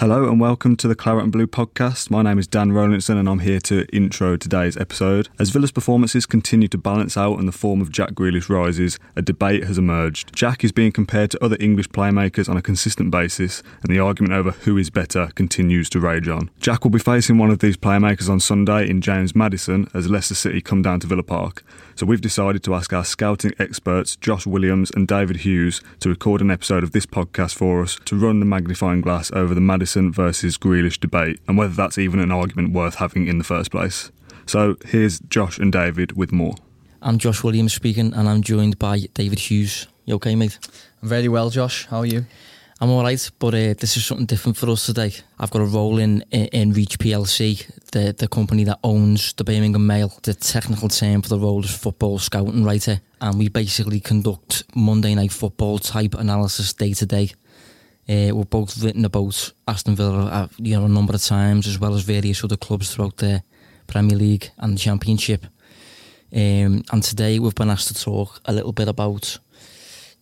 Hello and welcome to the Claret and Blue podcast. My name is Dan Rowlinson and I'm here to intro today's episode. As Villa's performances continue to balance out and the form of Jack Grealish rises, a debate has emerged. Jack is being compared to other English playmakers on a consistent basis, and the argument over who is better continues to rage on. Jack will be facing one of these playmakers on Sunday in James Maddison as Leicester City come down to Villa Park. So we've decided to ask our scouting experts, Josh Williams and David Hughes, to record an episode of this podcast for us to run the magnifying glass over the Maddison versus Grealish debate and whether that's even an argument worth having in the first place. So here's Josh and David with more. I'm Josh Williams speaking, and I'm joined by David Hughes. You okay, mate? I'm very well, Josh. How are you? I'm all right, but uh, this is something different for us today. I've got a role in in Reach PLC, the the company that owns the Birmingham Mail. The technical term for the role is football scouting writer, and we basically conduct Monday night football type analysis day to day. Uh, we've both written about Aston Villa, uh, you know, a number of times, as well as various other clubs throughout the Premier League and the Championship. Um, and today we've been asked to talk a little bit about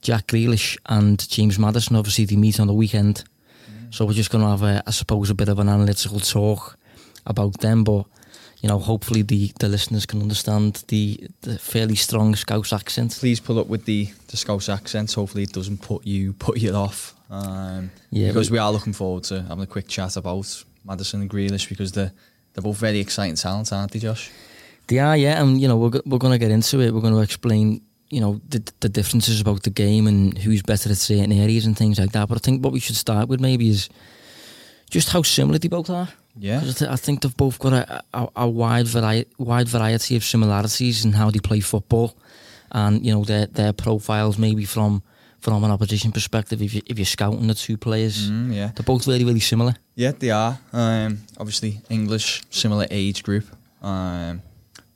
Jack Grealish and James Maddison. Obviously, they meet on the weekend, mm. so we're just going to have, a, I suppose, a bit of an analytical talk about them. But you know, hopefully the, the listeners can understand the, the fairly strong Scouse accent. Please pull up with the, the Scouse accent. Hopefully, it doesn't put you put you off. Um, yeah, because we, we are looking forward to having a quick chat about Maddison and Grealish because they're they're both very exciting talents, aren't they, Josh? They are, yeah, and you know we're we're going to get into it. We're going to explain, you know, the the differences about the game and who's better at certain areas and things like that. But I think what we should start with maybe is just how similar they both are. Yeah, I think they've both got a, a, a wide variety wide variety of similarities in how they play football, and you know their their profiles maybe from from an opposition perspective, if, you, if you're scouting the two players, mm, yeah. they're both really, really similar. Yeah, they are. Um, obviously, English, similar age group. Um,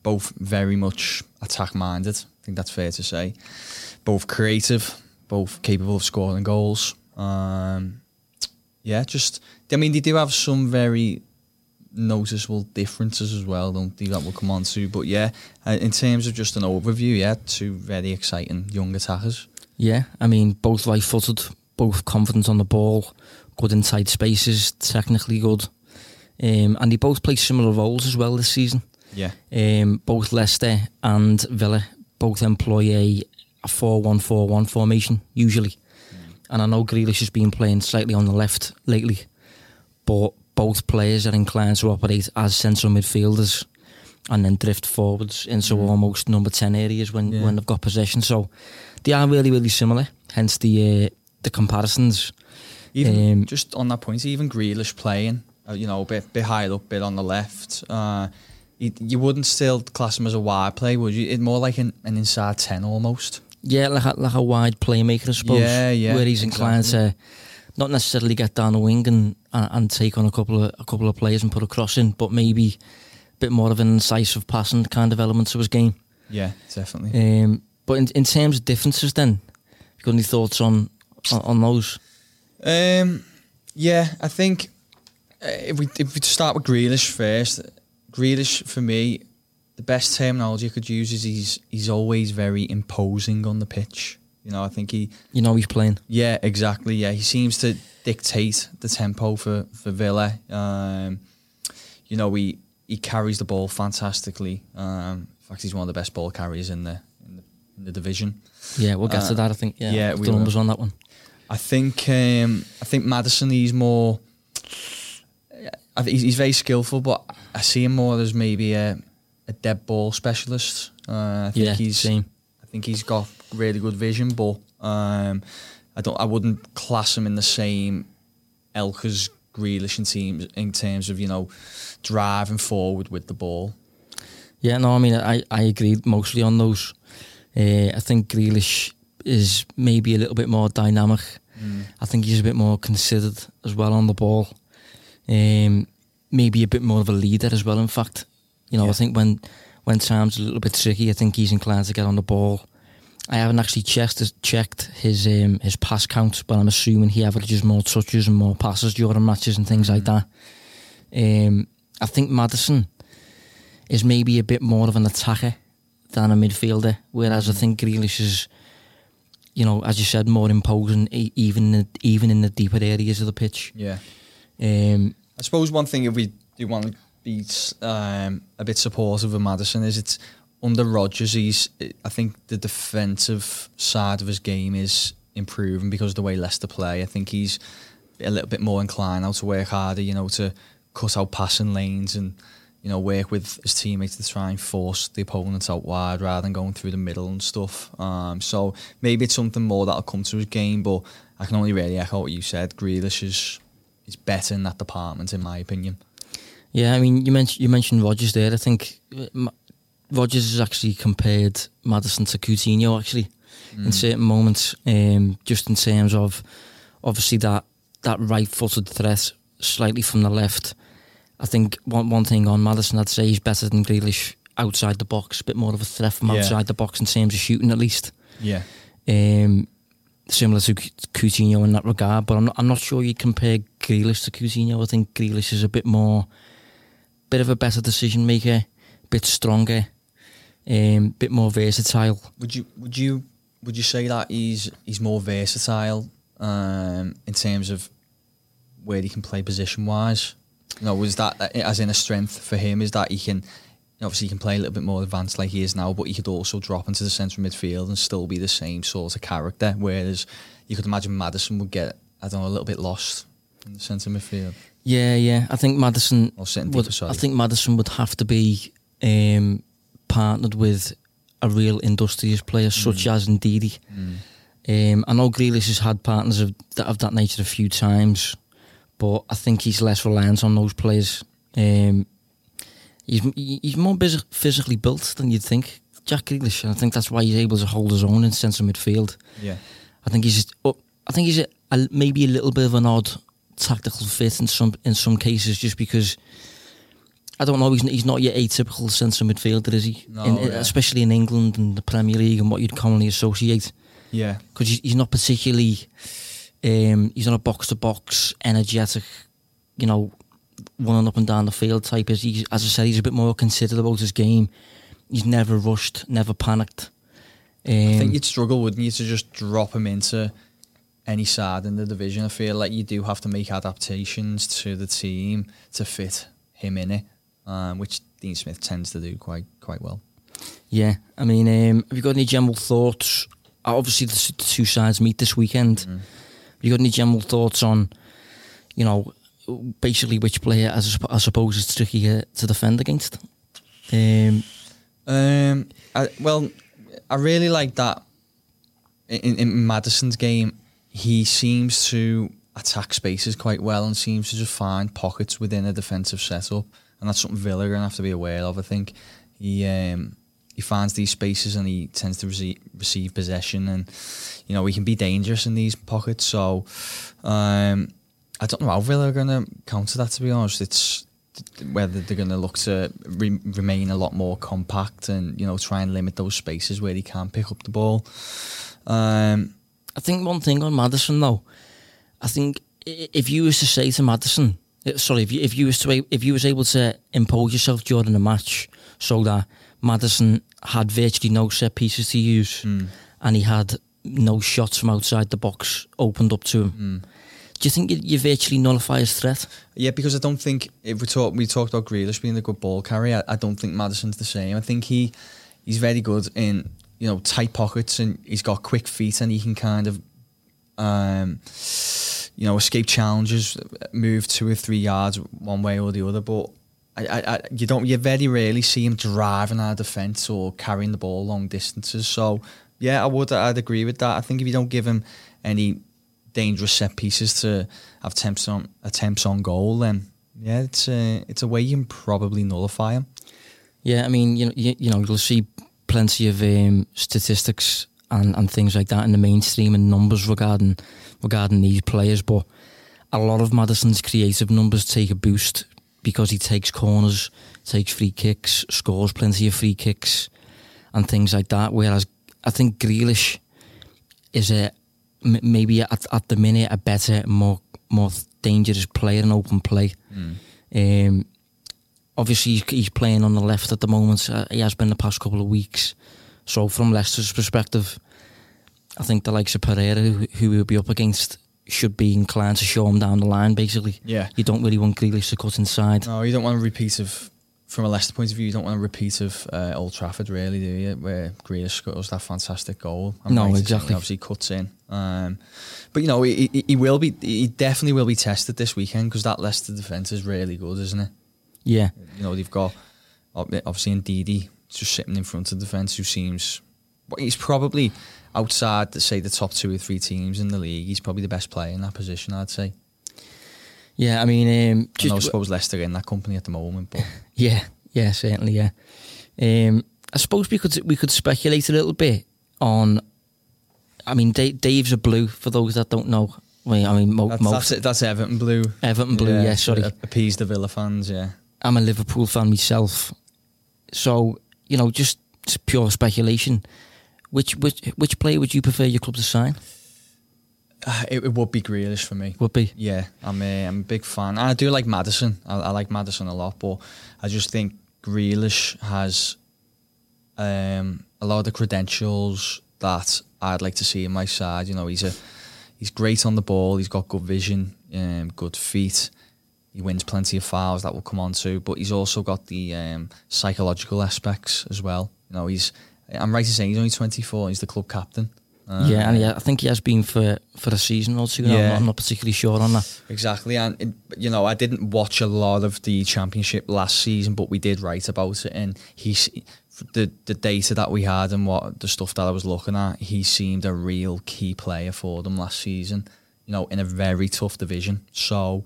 both very much attack minded. I think that's fair to say. Both creative, both capable of scoring goals. Um, yeah, just, I mean, they do have some very noticeable differences as well, don't think That we'll come on to. But yeah, uh, in terms of just an overview, yeah, two very exciting young attackers. Yeah, I mean, both right footed, both confident on the ball, good inside spaces, technically good. Um, and they both play similar roles as well this season. Yeah. Um, both Leicester and Villa both employ a, a 4 1 4 1 formation, usually. Mm. And I know Grealish has been playing slightly on the left lately, but both players are inclined to operate as central midfielders and then drift forwards into mm. almost number 10 areas when, yeah. when they've got possession. So they are really, really similar, hence the uh, the comparisons. Even um, just on that point, even Grealish playing, uh, you know, a bit, bit higher up, bit on the left, uh, you, you wouldn't still class him as a wide play, would you? It's more like an, an inside 10 almost. Yeah, like a, like a wide playmaker, I suppose. Yeah, yeah. Where he's inclined exactly. to not necessarily get down the wing and, and, and take on a couple of a couple of players and put a cross in, but maybe a bit more of an incisive passing kind of element to his game. Yeah, definitely. Um, but in, in terms of differences, then, you got any thoughts on on, on those? Um, yeah, I think uh, if we if we start with Grealish first, Grealish for me, the best terminology I could use is he's he's always very imposing on the pitch. You know, I think he. You know, he's playing. Yeah, exactly. Yeah, he seems to dictate the tempo for for Villa. Um, you know, he he carries the ball fantastically. Um, in fact, he's one of the best ball carriers in the in the division. Yeah, we'll get uh, to that. I think. Yeah, yeah we the numbers on that one. I think. Um, I think Maddison. He's more. I think he's very skillful, but I see him more as maybe a, a dead ball specialist. Uh, I think yeah, he's. Same. I think he's got really good vision, but um, I don't. I wouldn't class him in the same elk as Grealish in teams in terms of you know driving forward with the ball. Yeah, no, I mean I I agree mostly on those. Uh, I think Grealish is maybe a little bit more dynamic. Mm. I think he's a bit more considered as well on the ball. Um, maybe a bit more of a leader as well. In fact, you know, yeah. I think when when times a little bit tricky, I think he's inclined to get on the ball I haven't actually checked checked his um, his pass count, but I'm assuming he averages more touches and more passes during matches and things like that. Um, I think Maddison is maybe a bit more of an attacker than a midfielder, whereas I think Grealish is, you know, as you said, more imposing even in the, even in the deeper areas of the pitch. Yeah. Um, I suppose one thing if we do want to be um, a bit supportive of Maddison is it's under Rodgers. He's I think the defensive side of his game is improving because of the way Leicester play. I think he's a little bit more inclined now to work harder. You know, to cut out passing lanes and you know work with his teammates to try and force the opponents out wide rather than going through the middle and stuff. Um, so maybe it's something more that'll come to his game. But I can only really echo what you said. Grealish is is better in that department, in my opinion. Yeah, I mean, you mentioned you mentioned Rodgers there. I think Rodgers has actually compared Maddison to Coutinho actually mm. in certain moments, um, just in terms of obviously that that right-footed threat slightly from the left. I think one one thing on Maddison I'd say he's better than Grealish outside the box, a bit more of a threat from outside yeah. the box in terms of shooting at least. Yeah. Um, similar to Coutinho in that regard, but I'm not, I'm not sure you compare Grealish to Coutinho. I think Grealish is a bit more, bit of a better decision maker, a bit stronger, um, bit more versatile. Would you would you would you say that he's he's more versatile um, in terms of where he can play position wise? You know, was that as in a strength for him? Is that he can obviously he can play a little bit more advanced like he is now, but he could also drop into the centre midfield and still be the same sort of character. Whereas you could imagine Maddison would get, I don't know, a little bit lost in the centre midfield. Yeah, yeah. I think Maddison. Or sitting would, I think Maddison would have to be um, partnered with a real industrious player mm. such as Ndidi. Mm. Um, I know Grealish has had partners of that of that nature a few times, but I think he's less reliant on those players. Um, he's he's more physically built than you'd think. Jack Grealish, I think that's why he's able to hold his own in centre midfield. Yeah, I think he's oh, I think he's a, a, maybe a little bit of an odd tactical fit in some in some cases, just because I don't know he's he's not your atypical centre midfielder, is he? No, in, yeah. Especially in England and the Premier League and what you'd commonly associate. Yeah, because he's, he's not particularly. Um, he's not a box to box, energetic, you know, running up and down the field type. Is he, as I said, he's a bit more considered about his game. He's never rushed, never panicked. Um, I think you'd struggle, wouldn't you, to just drop him into any side in the division. I feel like you do have to make adaptations to the team to fit him in it, um, which Dean Smith tends to do quite quite well. Yeah, I mean, um, have you got any general thoughts? Obviously, the two sides meet this weekend. Mm. Have you got any general thoughts on, you know, basically which player as I suppose is trickier to defend against. Um, um, I, well, I really like that in, in Maddison's game. He seems to attack spaces quite well and seems to just find pockets within a defensive setup, and that's something Villa are going to have to be aware of. I think he um, he finds these spaces and he tends to receive, receive possession, and you know he can be dangerous in these pockets. So. Um, I don't know how Villa are going to counter that. To be honest, it's whether they're going to look to re- remain a lot more compact and you know try and limit those spaces where he can pick up the ball. Um, I think one thing on Maddison though, I think if you was to say to Maddison, eh, sorry, if you if you was to if you was able to impose yourself during the match so that Maddison had virtually no set pieces to use mm. and he had no shots from outside the box opened up to him. Mm do you think you, virtually nullify his threat? Yeah, because I don't think if we talk we talked about Grealish being a good ball carrier, I, I don't think Maddison's the same. I think he he's very good in you know tight pockets and he's got quick feet and he can kind of um, you know escape challenges, move two or three yards one way or the other. But I, I, you don't you very rarely see him driving our defence or carrying the ball long distances. So yeah, I would I'd agree with that. I think if you don't give him any dangerous set pieces to have attempts on attempts on goal, then yeah, it's a it's a way you can probably nullify him. Yeah, I mean, you know, you, you know, you'll see plenty of um, statistics and, and things like that in the mainstream and numbers regarding regarding these players, but a lot of Maddison's creative numbers take a boost because he takes corners, takes free kicks, scores plenty of free kicks, and things like that. Whereas I think Grealish is a m- maybe at, at the minute a better, more more dangerous player in open play. Um, obviously, he's, he's playing on the left at the moment. Uh, he has been the past couple of weeks. So, from Leicester's perspective, I think the likes of Pereira, who, who we'll be up against, should be inclined to show him down the line. Basically, Yeah. you don't really want Grealish to cut inside. No, you don't want a repeat of, from a Leicester point of view, you don't want a repeat of uh, Old Trafford, really, do you? Where Grealish scores that fantastic goal. I'm No, right exactly. Obviously, cuts in. Um, but you know, he, he, he will be. He definitely will be tested this weekend because that Leicester defence is really good, isn't it? Yeah, You know, they've got ob- obviously Ndidi just sitting in front of the defence, who seems. He's probably outside, say, the top two or three teams in the league. He's probably the best player in that position, I'd say. yeah. I mean, um, I know, I suppose Leicester in that company at the moment, but Yeah, yeah, certainly, yeah. Um, I suppose we could we could speculate a little bit on. I mean, Dave, Dave's a blue for those that don't know. Well, I mean, mo- that's, most that's, that's Everton blue. Everton blue. Yeah, sorry. appease the Villa fans. Yeah, I'm a Liverpool fan myself, so you know, just pure speculation. Which which which player would you prefer your club to sign? Uh, it, it would be Grealish for me. Would be Yeah, I'm a, I'm a big fan. I do like Maddison. I, I like Maddison a lot, but I just think Grealish has um, a lot of the credentials that I'd like to see in my side. You know, he's a he's great on the ball. He's got good vision, um, good feet. He wins plenty of fouls that we'll come on to, but he's also got the um, psychological aspects as well. You know, he's I'm right in saying he's only 24. He's the club captain. Um, yeah, and yeah, I think he has been for for a season or two. now. I'm, Yeah. not, I'm not particularly sure on that. Exactly, and it, you know, I didn't watch a lot of the championship last season, but we did write about it, and he's the the data that we had and what the stuff that I was looking at. He seemed a real key player for them last season. You know, in a very tough division. So,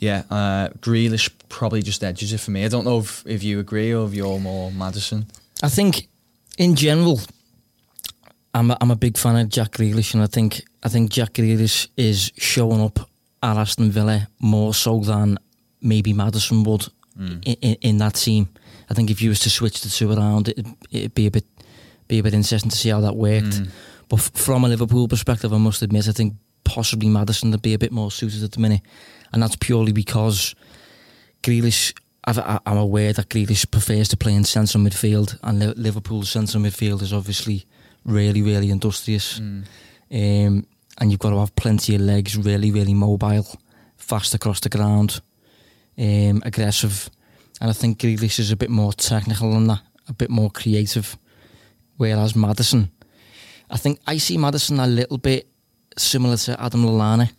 yeah, uh, Grealish probably just edges it for me. I don't know if, if you agree or if you're more Maddison. I think, in general, I'm a, I'm a big fan of Jack Grealish, and I think I think Jack Grealish is showing up at Aston Villa more so than maybe Maddison would mm. in, in, in that team. I think if you was to switch the two around, it, it'd be a bit be a bit interesting to see how that worked. Mm. But f- from a Liverpool perspective, I must admit, I think possibly Maddison would be a bit more suited at the minute, and that's purely because Grealish. I- I'm aware that Grealish prefers to play in central midfield, and Liverpool's central midfield is obviously really, really industrious. Um, and you've got to have plenty of legs, really, really mobile, fast across the ground, um, aggressive. And I think Grealish is a bit more technical than that, a bit more creative. Whereas Maddison, I think I see Maddison a little bit similar to Adam Lallana.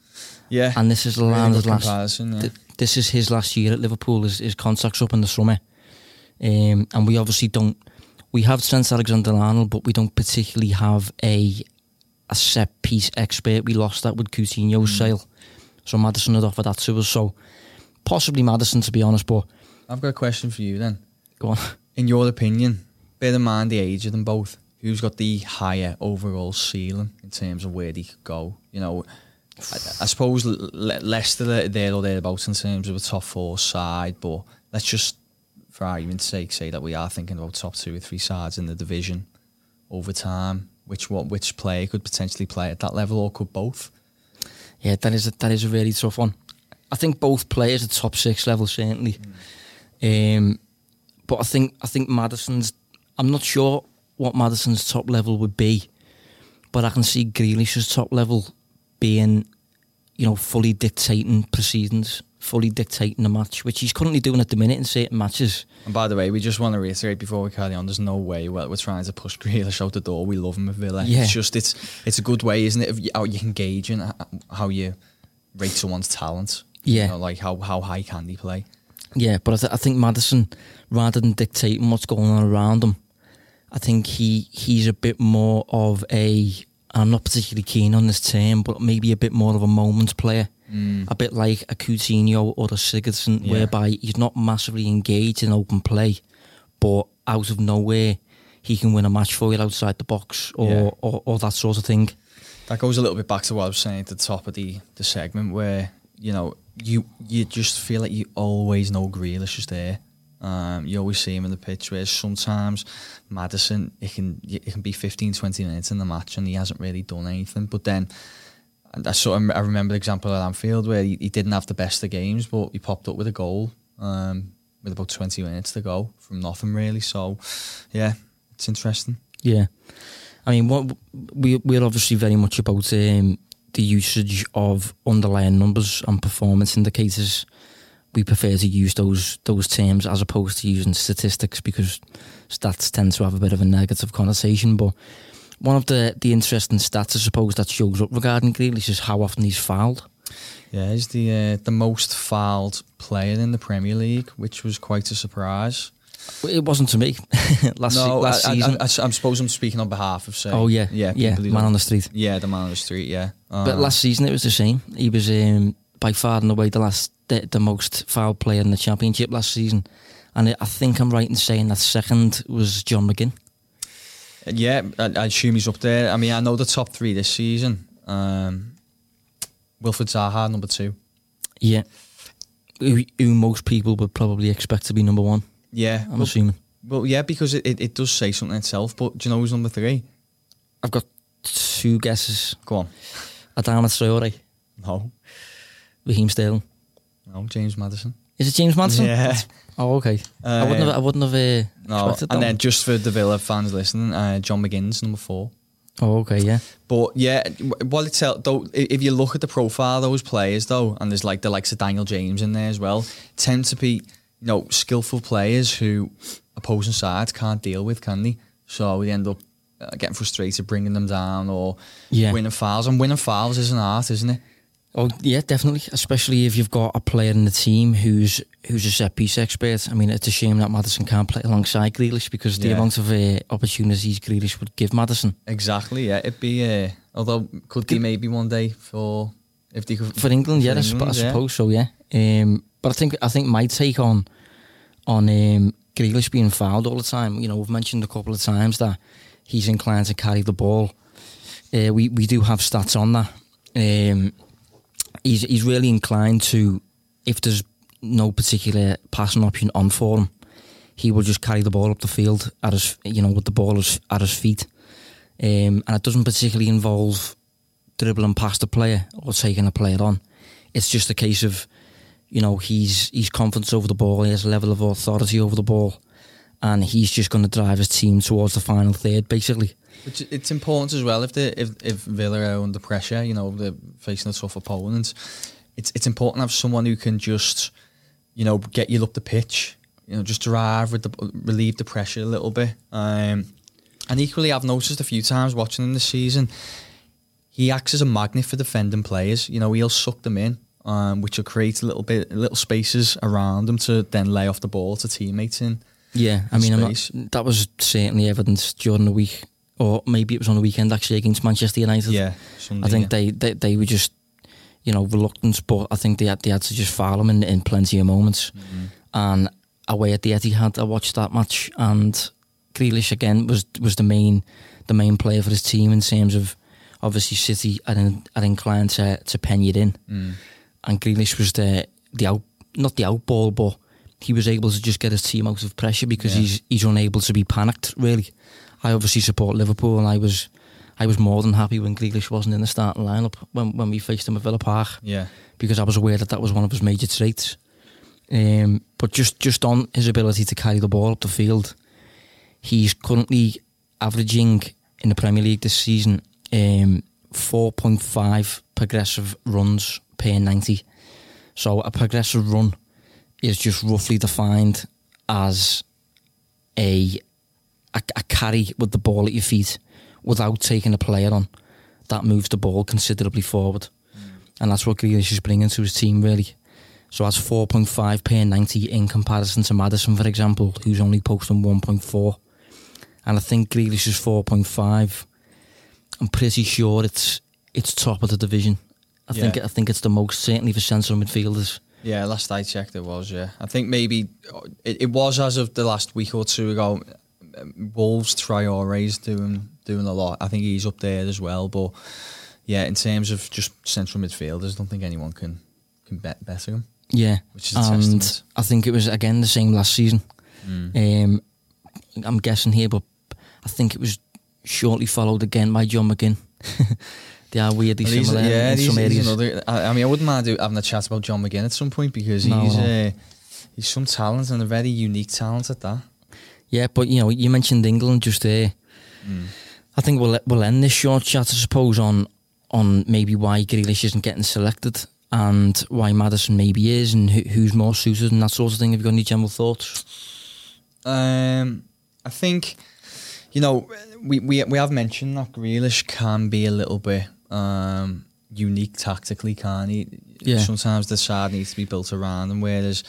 Yeah, And this is really Lallana's good last. Yeah. Th- this is his last year at Liverpool. His, his contract's up in the summer, um, and we obviously don't. We have Trent Alexander-Arnold, but we don't particularly have a a set piece expert. We lost that with Coutinho's sale, so Maddison had offered that to us. So possibly Maddison, to be honest. But I've got a question for you then. go on. in your opinion, bear in mind the age of them both, who's got the higher overall ceiling in terms of where they could go? You know, I, I suppose Le- Le- Leicester are there or thereabouts in terms of a top four side, but let's just, for argument's sake, say that we are thinking about top two or three sides in the division over time. Which what which player could potentially play at that level, or could both? Yeah, that is a, that is a really tough one. I think both players at top six level certainly, um, but I think I think Maddison's. I'm not sure what Maddison's top level would be, but I can see Grealish's top level being, you know, fully dictating proceedings, fully dictating the match, which he's currently doing at the minute in certain matches. And by the way, we just want to reiterate before we carry on. There's no way we're, we're trying to push Grealish out the door. We love him at Villa. Yeah. It's just it's it's a good way, isn't it? Of how you engage and uh, how you rate someone's talent. Yeah. You know, like how how high can he play? Yeah, but I, th- I think Maddison, rather than dictating what's going on around him, I think he he's a bit more of a. I'm not particularly keen on this term, but maybe a bit more of a moment player, mm. a bit like a Coutinho or a Sigurdsson, Yeah. whereby he's not massively engaged in open play, but out of nowhere he can win a match for you outside the box or, Yeah. or, or that sort of thing. That goes a little bit back to what I was saying at the top of the, the segment, where you know you you just feel like you always know Grealish is there. Um, you always see him in the pitch, sometimes Maddison, it can it can be 15, 20 minutes in the match and he hasn't really done anything. But then, I sort of I remember the example at Anfield where he, he didn't have the best of games, but he popped up with a goal um, with about 20 minutes to go from nothing really. So, yeah, it's interesting. Yeah, I mean, what we we're obviously very much about um, the usage of underlying numbers and performance indicators. We prefer to use those those terms as opposed to using statistics because stats tend to have a bit of a negative connotation. But one of the the interesting stats, I suppose, that shows up regarding Grealish is how often he's fouled. Yeah, he's the uh, the most fouled player in the Premier League, which was quite a surprise. It wasn't to me last, se- last I, season. I, I, I suppose I'm speaking on behalf of say. oh yeah, yeah, yeah, man on the street. Yeah, the man on the street. Yeah, But last season it was the same. He was um, by far and away the last the, the most foul player in the championship last season, and I think I'm right in saying that second was John McGinn. yeah, I, I assume he's up there. I mean, I know the top three this season. Um, Wilfred Zaha number two. Yeah, who, who most people would probably expect to be number one. Yeah, I'm well, assuming. well, yeah, because it, it, it does say something itself. But do you know who's number three? I've got two guesses: Go on. Adama Traore, No, Raheem Sterling. No, James Maddison. Is it James Maddison? Yeah. Oh, okay. I wouldn't have. I wouldn't have uh, No, and then just for the Villa fans listening, uh, John McGinn's number four. oh, okay. Yeah. But yeah, what it's though, if you look at the profile of those players though, and there's like the likes of Daniel James in there as well, tend to be you know skillful players who opposing sides can't deal with, can they? So we end up uh, getting frustrated, bringing them down, or Yeah. winning fouls. And winning fouls is an art, isn't it? Oh yeah, definitely. Especially if you've got a player in the team who's who's a set piece expert. I mean, it's a shame that Maddison can't play alongside Grealish because the Yeah. amount of uh, opportunities Grealish would give Maddison Exactly. Yeah, it'd be. Uh, although could be maybe one day for if they could for England. Yeah, for I, sup- I England, yeah. suppose so. Yeah. Um, but I think I think my take on on um, Grealish being fouled all the time. You know, we've mentioned a couple of times that he's inclined to carry the ball. Uh, we we do have stats on that. Um, he's he's really inclined to if there's no particular passing option on for him, he will just carry the ball up the field at his you know with the ball at his feet, um, and it doesn't particularly involve dribbling past a player or taking a player on. It's just a case of you know he's he's confidence over the ball, he has a level of authority over the ball, and he's just going to drive his team towards the final third basically. It's important as well if if if Villa are under pressure, you know, they're facing a tough opponent. It's it's important to have someone who can just, you know, get you up the pitch, you know, just drive with the relieve the pressure a little bit. Um, and equally, I've noticed a few times watching him this season, he acts as a magnet for defending players. You know, he'll suck them in, um, which will create a little bit little spaces around them to then lay off the ball to teammates in. Yeah, I mean, I'm not, that was certainly evident during the week, or maybe it was on the weekend actually against Manchester United. Yeah, Sunday, I think yeah. they, they they were just, you know, reluctant, but I think they had they had to just foul them in, in plenty of moments. Mm-hmm. And away at the Etihad, I watched that match, and Grealish again was was the main the main player for his team in terms of obviously City are, in, are inclined to to pen you in, Mm. and Grealish was the the out not the out ball, but he was able to just get his team out of pressure because Yeah. he's he's unable to be panicked. Really, I obviously support Liverpool, and I was I was more than happy when Grealish wasn't in the starting lineup when when we faced him at Villa Park Yeah, because I was aware that that was one of his major traits. Um, but just just on his ability to carry the ball up the field, he's currently averaging in the Premier League this season um, 4.5 progressive runs per 90. So a progressive run is just roughly defined as a, a a carry with the ball at your feet without taking a player on. That moves the ball considerably forward, mm. and that's what Grealish is bringing to his team really. So that's 4.5 per 90 in comparison to Maddison, for example, who's only posting 1.4. And I think Grealish is 4.5. I'm pretty sure it's it's top of the division. I think I think it's the most certainly for central midfielders. Yeah, last I checked, it was. Yeah, I think maybe it, it was as of the last week or two ago. um, Wolves Traore's doing doing a lot. I think he's up there as well. But yeah, in terms of just central midfielders, I don't think anyone can can bet better him. Yeah, which is and testament. I think it was again the same last season. Mm. Um, I'm guessing here, but I think it was shortly followed again by John McGinn. they are weirdly Well, similar yeah, in he's, some he's areas. another. I, I mean, I wouldn't mind having a chat about John McGinn at some point because No, he's no. Uh, he's some talent and a very unique talent at that. Yeah, but you know, you mentioned England just there. Mm. I think we'll we'll end this short chat, I suppose, on on maybe why Grealish isn't getting selected and why Madison maybe is and who, who's more suited and that sort of thing. Have you got any general thoughts? Um, I think you know we, we we have mentioned that Grealish can be a little bit um, unique tactically, can he? Yeah. Sometimes the side needs to be built around him, whereas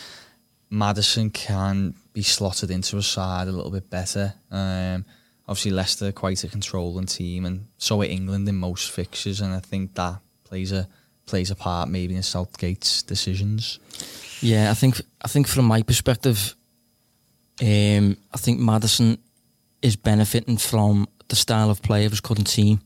Maddison can be slotted into a side a little bit better. Um, obviously, Leicester quite a controlling team, and so are England in most fixtures, and I think that plays a plays a part maybe in Southgate's decisions. Yeah, I think I think from my perspective, um, I think Maddison is benefiting from the style of play of his current team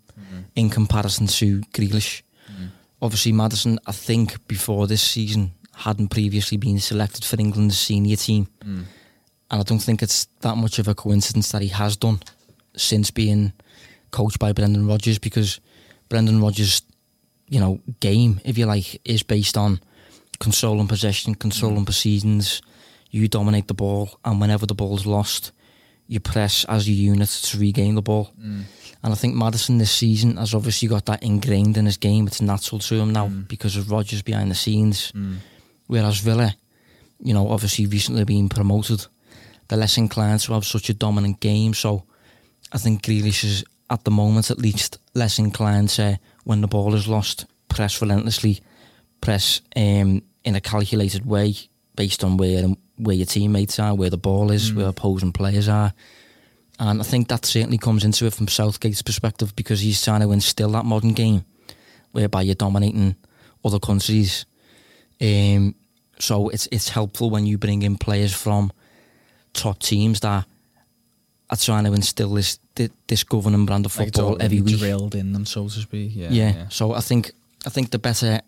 in comparison to Grealish. Mm. Obviously, Maddison, I think before this season hadn't previously been selected for England's senior team, mm. and I don't think it's that much of a coincidence that he has done since being coached by Brendan Rodgers because Brendan Rodgers, you know, game if you like, is based on controlling possession, controlling mm. proceedings. You dominate the ball, and whenever the ball's lost, you press as a unit to regain the ball. And I think Maddison this season has obviously got that ingrained in his game. It's natural to him now mm. because of Rodgers behind the scenes. Mm. Whereas Villa, you know, obviously recently being promoted, they're less inclined to have such a dominant game. So I think Grealish is, at the moment at least, less inclined to, when the ball is lost, press relentlessly, press um, in a calculated way based on where where your teammates are, where the ball is, mm. where opposing players are. And I think that certainly comes into it from Southgate's perspective because he's trying to instill that modern game whereby you're dominating other countries. Um, so it's it's helpful when you bring in players from top teams that are trying to instill this this governing brand of football already every week. drilled in them, so to speak. Yeah, Yeah. So I think I think the better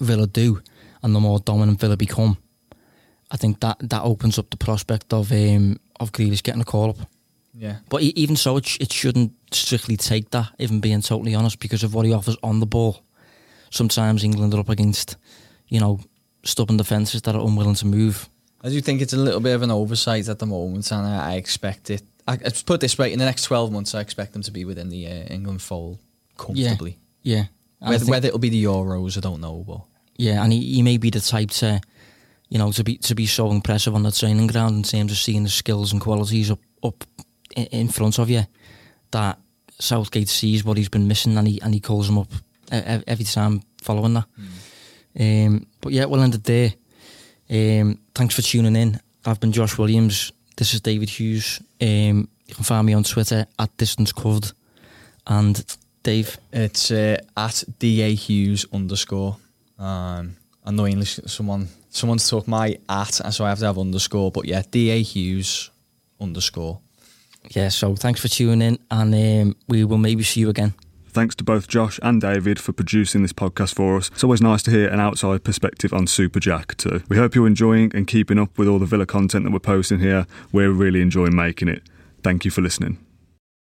Villa do and the more dominant Villa become, I think that that opens up the prospect of um, of Grealish getting a call up. Yeah. But even so, it, sh- it shouldn't strictly take that, even being totally honest, because of what he offers on the ball. Sometimes England are up against, you know, stubborn defences that are unwilling to move. I do think it's a little bit of an oversight at the moment, and I, I expect it. I, I put this way: in the next twelve months, I expect them to be within the uh, England fold comfortably. Yeah. I Whether, whether it'll be the Euros, I don't know, but Yeah, and he, he may be the type to, you know, to be to be so impressive on the training ground in terms of seeing the skills and qualities up up in, in front of you, that Southgate sees what he's been missing and he and he calls him up every time following that. Um, but yeah, we'll end it there. Um, thanks for tuning in. I've been Josh Williams. This is David Hughes. Um, you can find me on Twitter at distance covered. And Dave, it's uh, at da Hughes underscore. Um, annoyingly, someone someone's took my at, and so I have to have underscore. But yeah, da Hughes underscore. Yeah. So thanks for tuning in, and um, we will maybe see you again. Thanks to both Josh and David for producing this podcast for us. It's always nice to hear an outside perspective on Super Jack too. We hope you're enjoying and keeping up with all the Villa content that we're posting here. We're really enjoying making it. Thank you for listening.